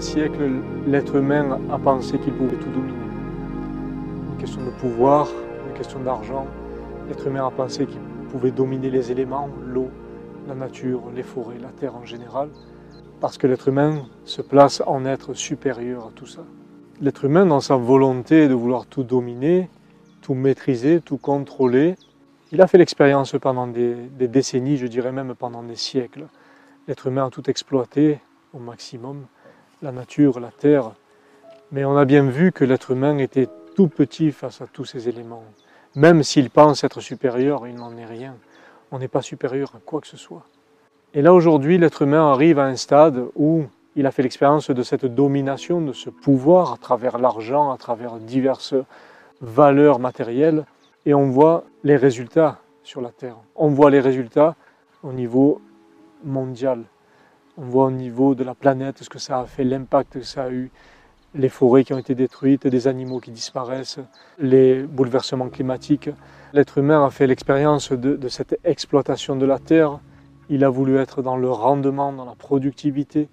siècles, l'être humain a pensé qu'il pouvait tout dominer. Une question de pouvoir, une question d'argent. L'être humain a pensé qu'il pouvait dominer les éléments, l'eau, la nature, les forêts, la terre en général, parce que l'être humain se place en être supérieur à tout ça. L'être humain, dans sa volonté de vouloir tout dominer, tout maîtriser, tout contrôler, il a fait l'expérience pendant des, des, décennies, je dirais même pendant des siècles. L'être humain a tout exploité au maximum, la nature, la terre, mais on a bien vu que l'être humain était tout petit face à tous ces éléments. Même s'il pense être supérieur, il n'en est rien. On n'est pas supérieur à quoi que ce soit. Et là aujourd'hui, l'être humain arrive à un stade où il a fait l'expérience de cette domination, de ce pouvoir à travers l'argent, à travers diverses valeurs matérielles, et on voit les résultats sur la Terre. On voit les résultats au niveau mondial. On voit au niveau de la planète ce que ça a fait, l'impact que ça a eu, les forêts qui ont été détruites, des animaux qui disparaissent, les bouleversements climatiques. L'être humain a fait l'expérience de, de cette exploitation de la Terre, il a voulu être dans le rendement, dans la productivité,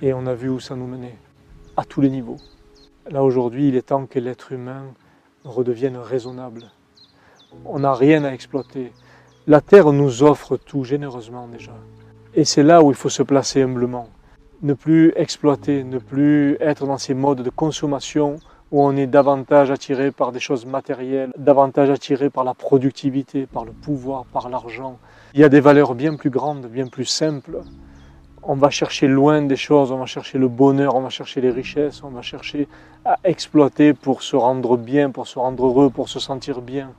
et on a vu où ça nous menait, à tous les niveaux. Là aujourd'hui, il est temps que l'être humain redevienne raisonnable. On n'a rien à exploiter. La terre nous offre tout généreusement déjà. Et c'est là où il faut se placer humblement. Ne plus exploiter, ne plus être dans ces modes de consommation où on est davantage attiré par des choses matérielles, davantage attiré par la productivité, par le pouvoir, par l'argent, il y a des valeurs bien plus grandes, bien plus simples. On va chercher loin des choses, on va chercher le bonheur, on va chercher les richesses, on va chercher à exploiter pour se rendre bien, pour se rendre heureux, pour se sentir bien,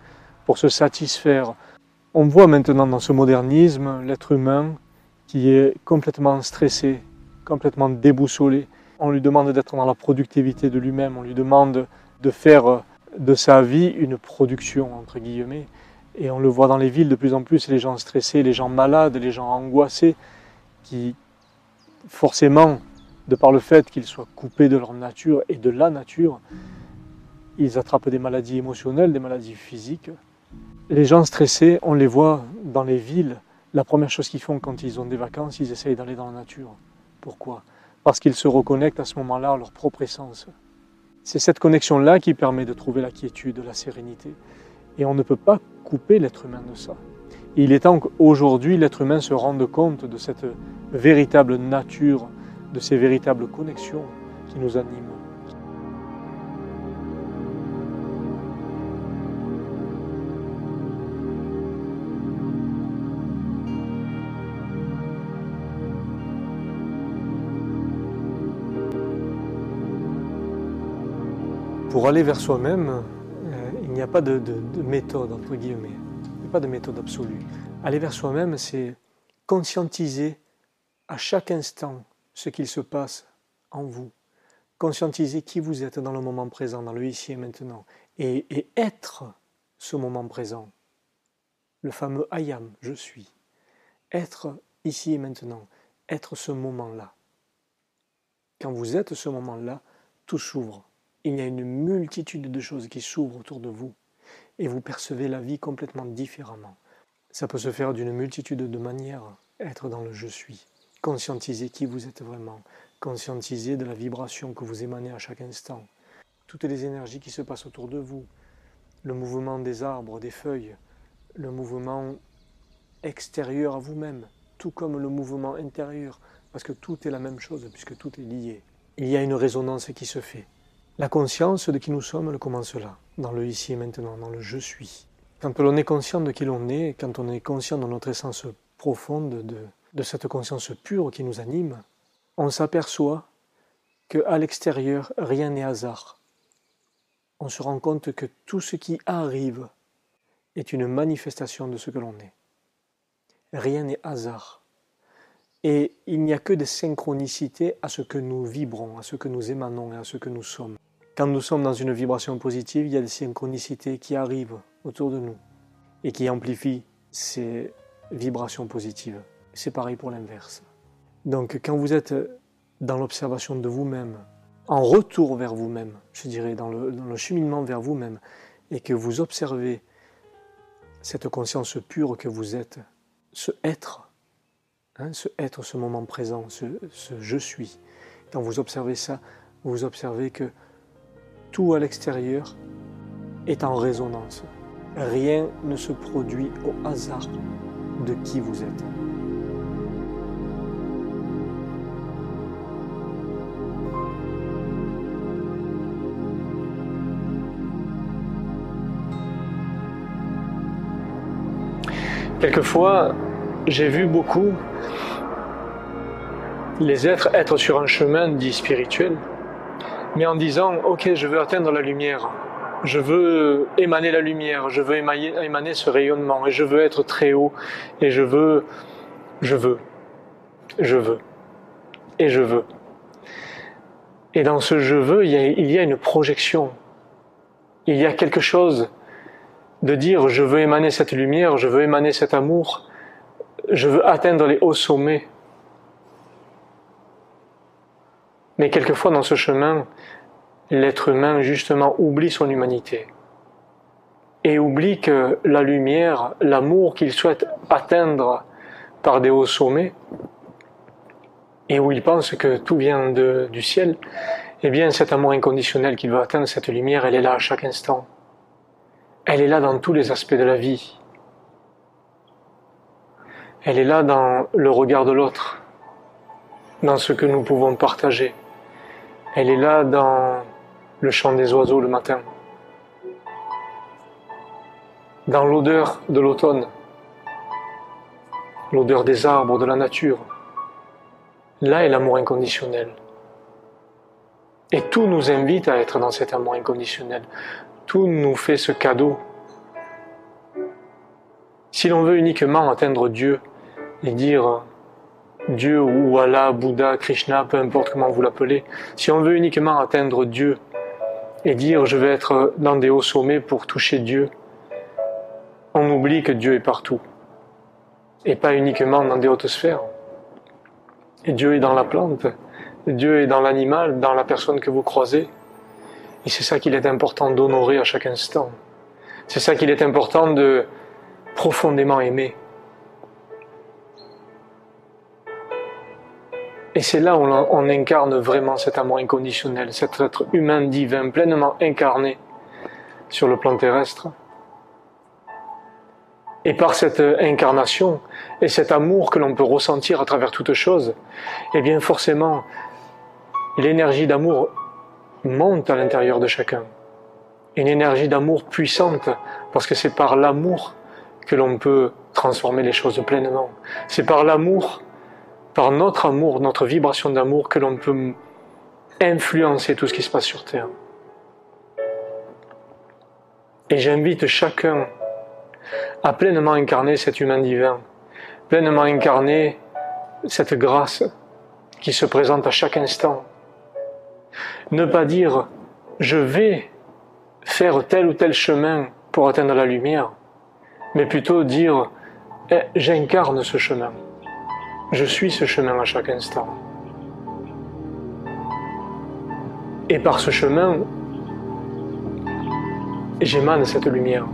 pour se satisfaire. On voit maintenant dans ce modernisme l'être humain qui est complètement stressé, complètement déboussolé. On lui demande d'être dans la productivité de lui-même, on lui demande de faire de sa vie une production, entre guillemets. Et on le voit dans les villes de plus en plus, les gens stressés, les gens malades, les gens angoissés, qui forcément, de par le fait qu'ils soient coupés de leur nature et de la nature, ils attrapent des maladies émotionnelles, des maladies physiques. Les gens stressés, on les voit dans les villes, la première chose qu'ils font quand ils ont des vacances, ils essayent d'aller dans la nature. Pourquoi? Parce qu'ils se reconnectent à ce moment-là à leur propre essence. C'est cette connexion-là qui permet de trouver la quiétude, la sérénité. Et on ne peut pas couper l'être humain de ça. il est temps qu'aujourd'hui l'être humain se rende compte de cette véritable nature, de ces véritables connexions qui nous animent. Pour aller vers soi-même, il n'y a pas de, méthode, entre guillemets. Il n'y a pas de méthode absolue. Aller vers soi-même, c'est conscientiser à chaque instant ce qu'il se passe en vous. Conscientiser qui vous êtes dans le moment présent, dans le ici et maintenant. Et, et être ce moment présent. Le fameux I am, je suis. Être ici et maintenant. Être ce moment-là. Quand vous êtes ce moment-là, tout s'ouvre il y a une multitude de choses qui s'ouvrent autour de vous et vous percevez la vie complètement différemment. Ça peut se faire d'une multitude de manières, être dans le je suis, conscientiser qui vous êtes vraiment, conscientiser de la vibration que vous émanez à chaque instant, toutes les énergies qui se passent autour de vous, le mouvement des arbres, des feuilles, le mouvement extérieur à vous-même, tout comme le mouvement intérieur, parce que tout est la même chose puisque tout est lié. Il y a une résonance qui se fait. La conscience de qui nous sommes, elle commence là, dans le ici et maintenant, dans le je suis. Quand l'on est conscient de qui l'on est, quand on est conscient de notre essence profonde, de, cette conscience pure qui nous anime, on s'aperçoit qu'à l'extérieur, rien n'est hasard. On se rend compte que tout ce qui arrive est une manifestation de ce que l'on est. Rien n'est hasard. Et il n'y a que des synchronicités à ce que nous vibrons, à ce que nous émanons à ce que nous sommes. Quand nous sommes dans une vibration positive, il y a des synchronicités qui arrivent autour de nous et qui amplifient ces vibrations positives. C'est pareil pour l'inverse. Donc quand vous êtes dans l'observation de vous-même, en retour vers vous-même, je dirais, dans le, cheminement vers vous-même, et que vous observez cette conscience pure que vous êtes, ce être, Hein, ce être, ce moment présent, ce, je suis. Quand vous observez ça, vous observez que tout à l'extérieur est en résonance. Rien ne se produit au hasard de qui vous êtes. Quelquefois, j'ai vu beaucoup les êtres être sur un chemin dit spirituel, mais en disant Ok, je veux atteindre la lumière, je veux émaner la lumière, je veux émaner, ce rayonnement, et je veux être très haut, et je veux, je veux, je veux, et je veux. Et dans ce je veux, il y a, il y a une projection, il y a quelque chose de dire je veux émaner cette lumière, je veux émaner cet amour, je veux atteindre les hauts sommets. Mais quelquefois dans ce chemin, l'être humain justement oublie son humanité et oublie que la lumière, l'amour qu'il souhaite atteindre par des hauts sommets, et où il pense que tout vient du ciel, eh bien cet amour inconditionnel qu'il veut atteindre, cette lumière, elle est là à chaque instant elle est là dans tous les aspects de la vie. Elle est là dans le regard de l'autre, dans ce que nous pouvons partager. Elle est là dans le chant des oiseaux le matin, dans l'odeur de l'automne, l'odeur des arbres, de la nature. Là est l'amour inconditionnel. Et tout nous invite à être dans cet amour inconditionnel tout nous fait ce cadeau. Si l'on veut uniquement atteindre Dieu et dire Dieu ou Allah, Bouddha, Krishna, peu importe comment vous l'appelez, si on veut uniquement atteindre Dieu et dire je vais être dans des hauts sommets pour toucher Dieu, on oublie que Dieu est partout et pas uniquement dans des hautes sphères. Et Dieu est dans la plante, Dieu est dans l'animal, dans la personne que vous croisez. Et c'est ça qu'il est important d'honorer à chaque instant. C'est ça qu'il est important de profondément aimer. Et c'est là où on incarne vraiment cet amour inconditionnel, cet être humain divin pleinement incarné sur le plan terrestre. Et par cette incarnation et cet amour que l'on peut ressentir à travers toutes choses, eh bien forcément, l'énergie d'amour monte à l'intérieur de chacun. Une énergie d'amour puissante, parce que c'est par l'amour que l'on peut transformer les choses pleinement. C'est par l'amour, par notre amour, notre vibration d'amour, que l'on peut influencer tout ce qui se passe sur Terre. Et j'invite chacun à pleinement incarner cet humain divin, pleinement incarner cette grâce qui se présente à chaque instant, ne pas dire je vais faire tel ou tel chemin pour atteindre la lumière, mais plutôt dire eh, j'incarne ce chemin. Je suis ce chemin à chaque instant. Et par ce chemin, j'émane cette lumière.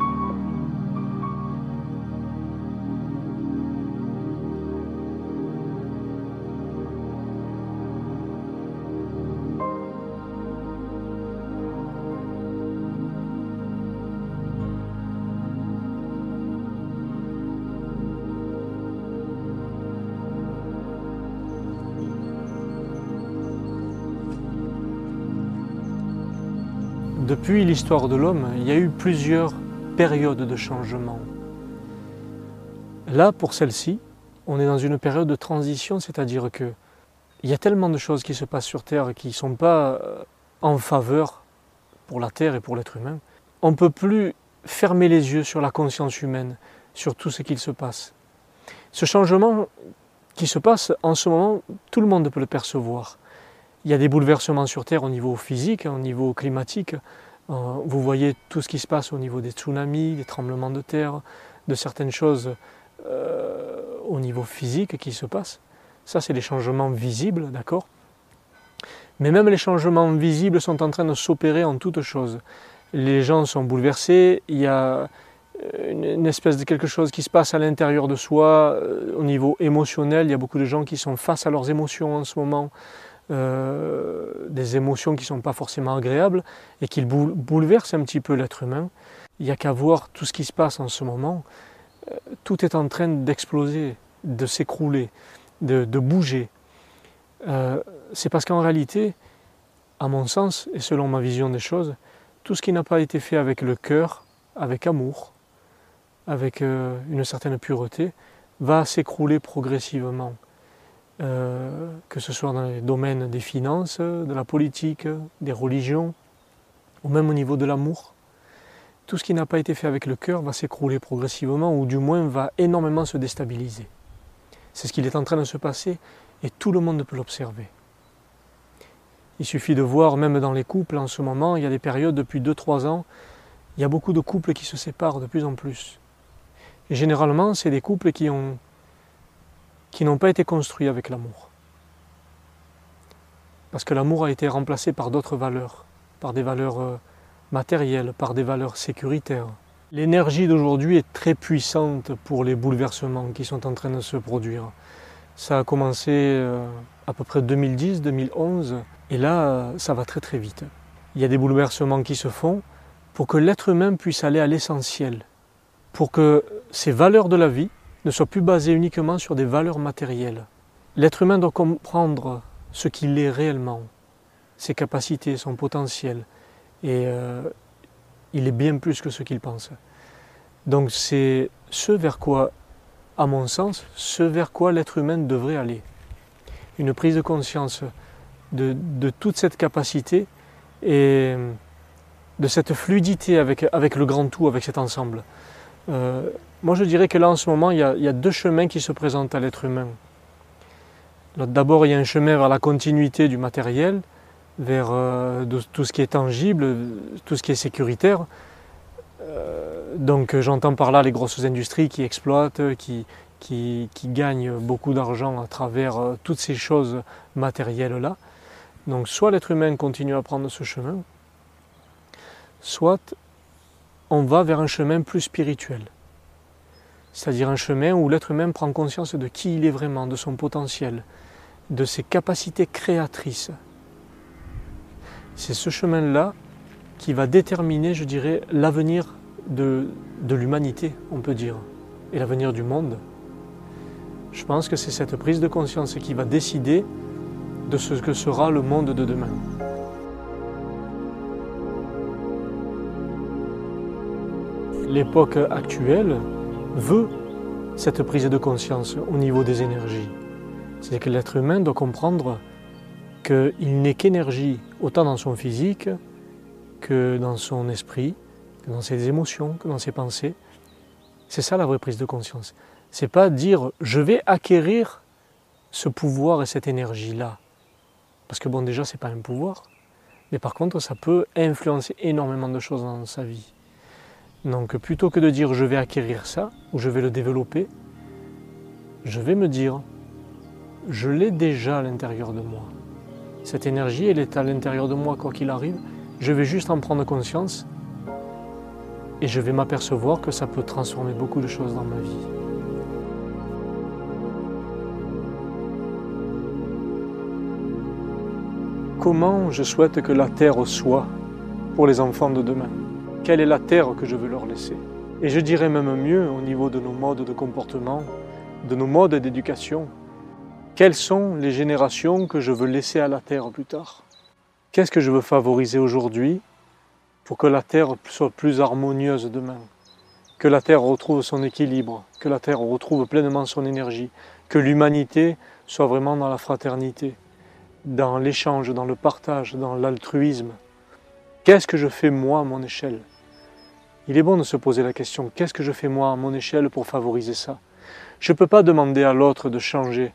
Depuis l'histoire de l'homme, il y a eu plusieurs périodes de changement. Là, pour celle-ci, on est dans une période de transition, c'est-à-dire que il y a tellement de choses qui se passent sur Terre qui ne sont pas euh, en faveur pour la Terre et pour l'être humain. On ne peut plus fermer les yeux sur la conscience humaine, sur tout ce qu'il se passe. Ce changement qui se passe en ce moment, tout le monde peut le percevoir. Il y a des bouleversements sur Terre au niveau physique, au niveau climatique. Euh, vous voyez tout ce qui se passe au niveau des tsunamis, des tremblements de terre, de certaines choses euh, au niveau physique qui se passent. Ça, c'est des changements visibles, d'accord? Mais même les changements visibles sont en train de s'opérer en toutes choses. Les gens sont bouleversés, il y a euh, une, espèce de quelque chose qui se passe à l'intérieur de soi, au niveau émotionnel. Il y a beaucoup de gens qui sont face à leurs émotions en ce moment. Euh, des émotions qui ne sont pas forcément agréables et qui bouleversent un petit peu l'être humain. Il n'y a qu'à voir tout ce qui se passe en ce moment. Euh, tout est en train d'exploser, de s'écrouler, de, bouger. Euh, c'est parce qu'en réalité, à mon sens et selon ma vision des choses, tout ce qui n'a pas été fait avec le cœur, avec amour, avec une certaine pureté, va s'écrouler progressivement. Euh, que ce soit dans les domaines des finances, de la politique, des religions, ou même au niveau de l'amour. Tout ce qui n'a pas été fait avec le cœur va s'écrouler progressivement, ou du moins va énormément se déstabiliser. C'est ce qu'il est en train de se passer, et tout le monde peut l'observer. Il suffit de voir, même dans les couples en ce moment, il y a des périodes depuis 2-3 ans, il y a beaucoup de couples qui se séparent de plus en plus. Et généralement, c'est des couples qui ont qui n'ont pas été construits avec l'amour. Parce que l'amour a été remplacé par d'autres valeurs, par des valeurs euh, matérielles, par des valeurs sécuritaires. L'énergie d'aujourd'hui est très puissante pour les bouleversements qui sont en train de se produire. Ça a commencé euh, à peu près 2010-2011 et là, euh, ça va très très vite. Il y a des bouleversements qui se font pour que l'être humain puisse aller à l'essentiel, pour que ces valeurs de la vie ne soit plus basé uniquement sur des valeurs matérielles. L'être humain doit comprendre ce qu'il est réellement, ses capacités, son potentiel, et euh, il est bien plus que ce qu'il pense. Donc c'est ce vers quoi, à mon sens, ce vers quoi l'être humain devrait aller. Une prise de conscience de, toute cette capacité et de cette fluidité avec, avec le grand tout, avec cet ensemble. Euh, moi, je dirais que là, en ce moment, il y a, deux chemins qui se présentent à l'être humain. D'abord, il y a un chemin vers la continuité du matériel, vers euh, tout ce qui est tangible, tout ce qui est sécuritaire. Euh, donc, j'entends par là les grosses industries qui exploitent, qui, gagnent beaucoup d'argent à travers euh, toutes ces choses matérielles-là. Donc, soit l'être humain continue à prendre ce chemin, soit on va vers un chemin plus spirituel c'est-à-dire un chemin où l'être humain prend conscience de qui il est vraiment, de son potentiel, de ses capacités créatrices. C'est ce chemin-là qui va déterminer, je dirais, l'avenir de, de l'humanité, on peut dire, et l'avenir du monde. Je pense que c'est cette prise de conscience qui va décider de ce que sera le monde de demain. L'époque actuelle, veut cette prise de conscience au niveau des énergies. C'est que l'être humain doit comprendre qu'il n'est qu'énergie, autant dans son physique que dans son esprit, que dans ses émotions, que dans ses pensées. C'est ça la vraie prise de conscience. C'est pas dire je vais acquérir ce pouvoir et cette énergie-là. Parce que bon, déjà, c'est pas un pouvoir. Mais par contre, ça peut influencer énormément de choses dans sa vie. Donc plutôt que de dire je vais acquérir ça ou je vais le développer, je vais me dire je l'ai déjà à l'intérieur de moi. Cette énergie, elle est à l'intérieur de moi quoi qu'il arrive. Je vais juste en prendre conscience et je vais m'apercevoir que ça peut transformer beaucoup de choses dans ma vie. Comment je souhaite que la Terre soit pour les enfants de demain? Quelle est la terre que je veux leur laisser? Et je dirais même mieux au niveau de nos modes de comportement, de nos modes d'éducation, quelles sont les générations que je veux laisser à la terre plus tard? Qu'est-ce que je veux favoriser aujourd'hui pour que la terre soit plus harmonieuse demain? Que la terre retrouve son équilibre, que la terre retrouve pleinement son énergie, que l'humanité soit vraiment dans la fraternité, dans l'échange, dans le partage, dans l'altruisme, Qu'est-ce que je fais moi à mon échelle? Il est bon de se poser la question, qu'est-ce que je fais moi à mon échelle pour favoriser ça? Je ne peux pas demander à l'autre de changer.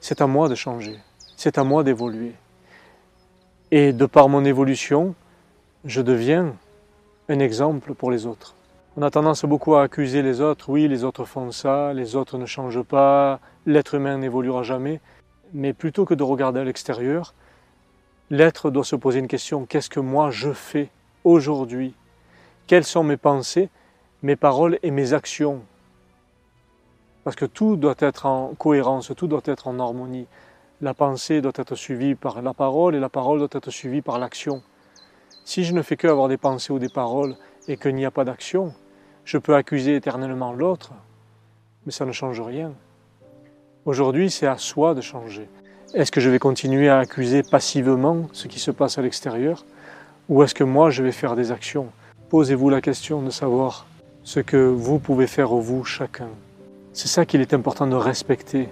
C'est à moi de changer. C'est à moi d'évoluer. Et de par mon évolution, je deviens un exemple pour les autres. On a tendance beaucoup à accuser les autres. Oui, les autres font ça, les autres ne changent pas, l'être humain n'évoluera jamais. Mais plutôt que de regarder à l'extérieur, L'être doit se poser une question, qu'est-ce que moi je fais aujourd'hui? Quelles sont mes pensées, mes paroles et mes actions? Parce que tout doit être en cohérence, tout doit être en harmonie La pensée doit être suivie par la parole et la parole doit être suivie par l'action. Si je ne fais que avoir des pensées ou des paroles et qu'il n'y a pas d'action, je peux accuser éternellement l'autre, mais ça ne change rien. Aujourd'hui, c'est à soi de changer. Est-ce que je vais continuer à accuser passivement ce qui se passe à l'extérieur ou est-ce que moi je vais faire des actions? Posez-vous la question de savoir ce que vous pouvez faire vous chacun. C'est ça qu'il est important de respecter,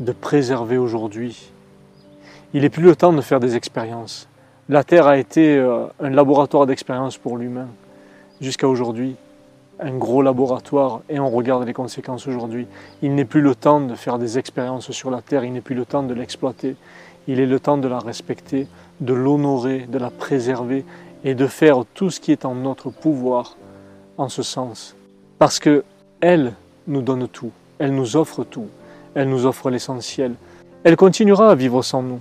de préserver aujourd'hui. Il n'est plus le temps de faire des expériences. La Terre a été euh, un laboratoire d'expérience pour l'humain jusqu'à aujourd'hui un gros laboratoire et on regarde les conséquences aujourd'hui. Il n'est plus le temps de faire des expériences sur la Terre, il n'est plus le temps de l'exploiter. Il est le temps de la respecter, de l'honorer, de la préserver et de faire tout ce qui est en notre pouvoir en ce sens. Parce que elle nous donne tout, elle nous offre tout, elle nous offre l'essentiel. Elle continuera à vivre sans nous.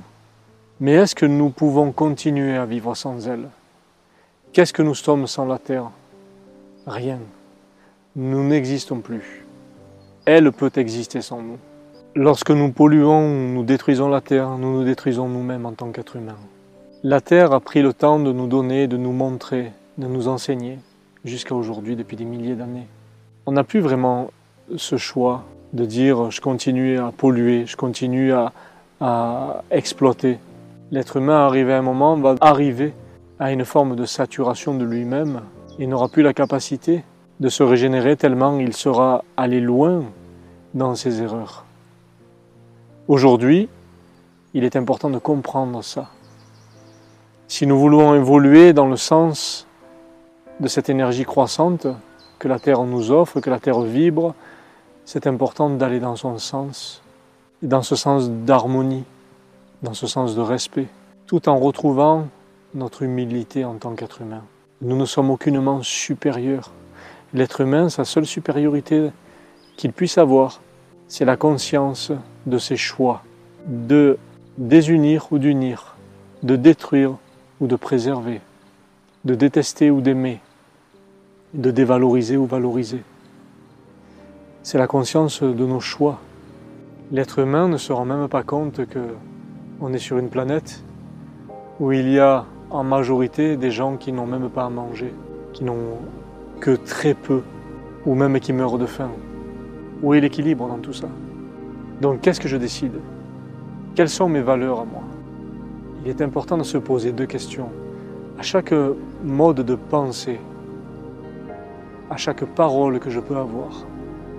Mais est-ce que nous pouvons continuer à vivre sans elle? Qu'est-ce que nous sommes sans la Terre? Rien nous n'existons plus. Elle peut exister sans nous. Lorsque nous polluons, nous détruisons la Terre, nous nous détruisons nous-mêmes en tant qu'êtres humains. La Terre a pris le temps de nous donner, de nous montrer, de nous enseigner, jusqu'à aujourd'hui, depuis des milliers d'années. On n'a plus vraiment ce choix de dire je continue à polluer, je continue à, à exploiter. L'être humain, arrivé à un moment, va arriver à une forme de saturation de lui-même et n'aura plus la capacité de se régénérer tellement il sera allé loin dans ses erreurs. Aujourd'hui, il est important de comprendre ça. Si nous voulons évoluer dans le sens de cette énergie croissante que la Terre nous offre, que la Terre vibre, c'est important d'aller dans son sens, dans ce sens d'harmonie, dans ce sens de respect, tout en retrouvant notre humilité en tant qu'être humain. Nous ne sommes aucunement supérieurs L'être humain, sa seule supériorité qu'il puisse avoir, c'est la conscience de ses choix, de désunir ou d'unir, de détruire ou de préserver, de détester ou d'aimer, de dévaloriser ou valoriser. C'est la conscience de nos choix. L'être humain ne se rend même pas compte que on est sur une planète où il y a en majorité des gens qui n'ont même pas à manger, qui n'ont que très peu, ou même qui meurent de faim. Où est l'équilibre dans tout ça? Donc qu'est-ce que je décide? Quelles sont mes valeurs à moi? Il est important de se poser deux questions. À chaque mode de pensée, à chaque parole que je peux avoir,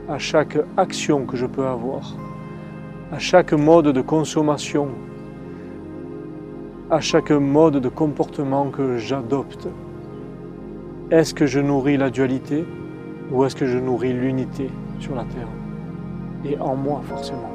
à chaque action que je peux avoir, à chaque mode de consommation, à chaque mode de comportement que j'adopte, est-ce que je nourris la dualité ou est-ce que je nourris l'unité sur la terre Et en moi forcément?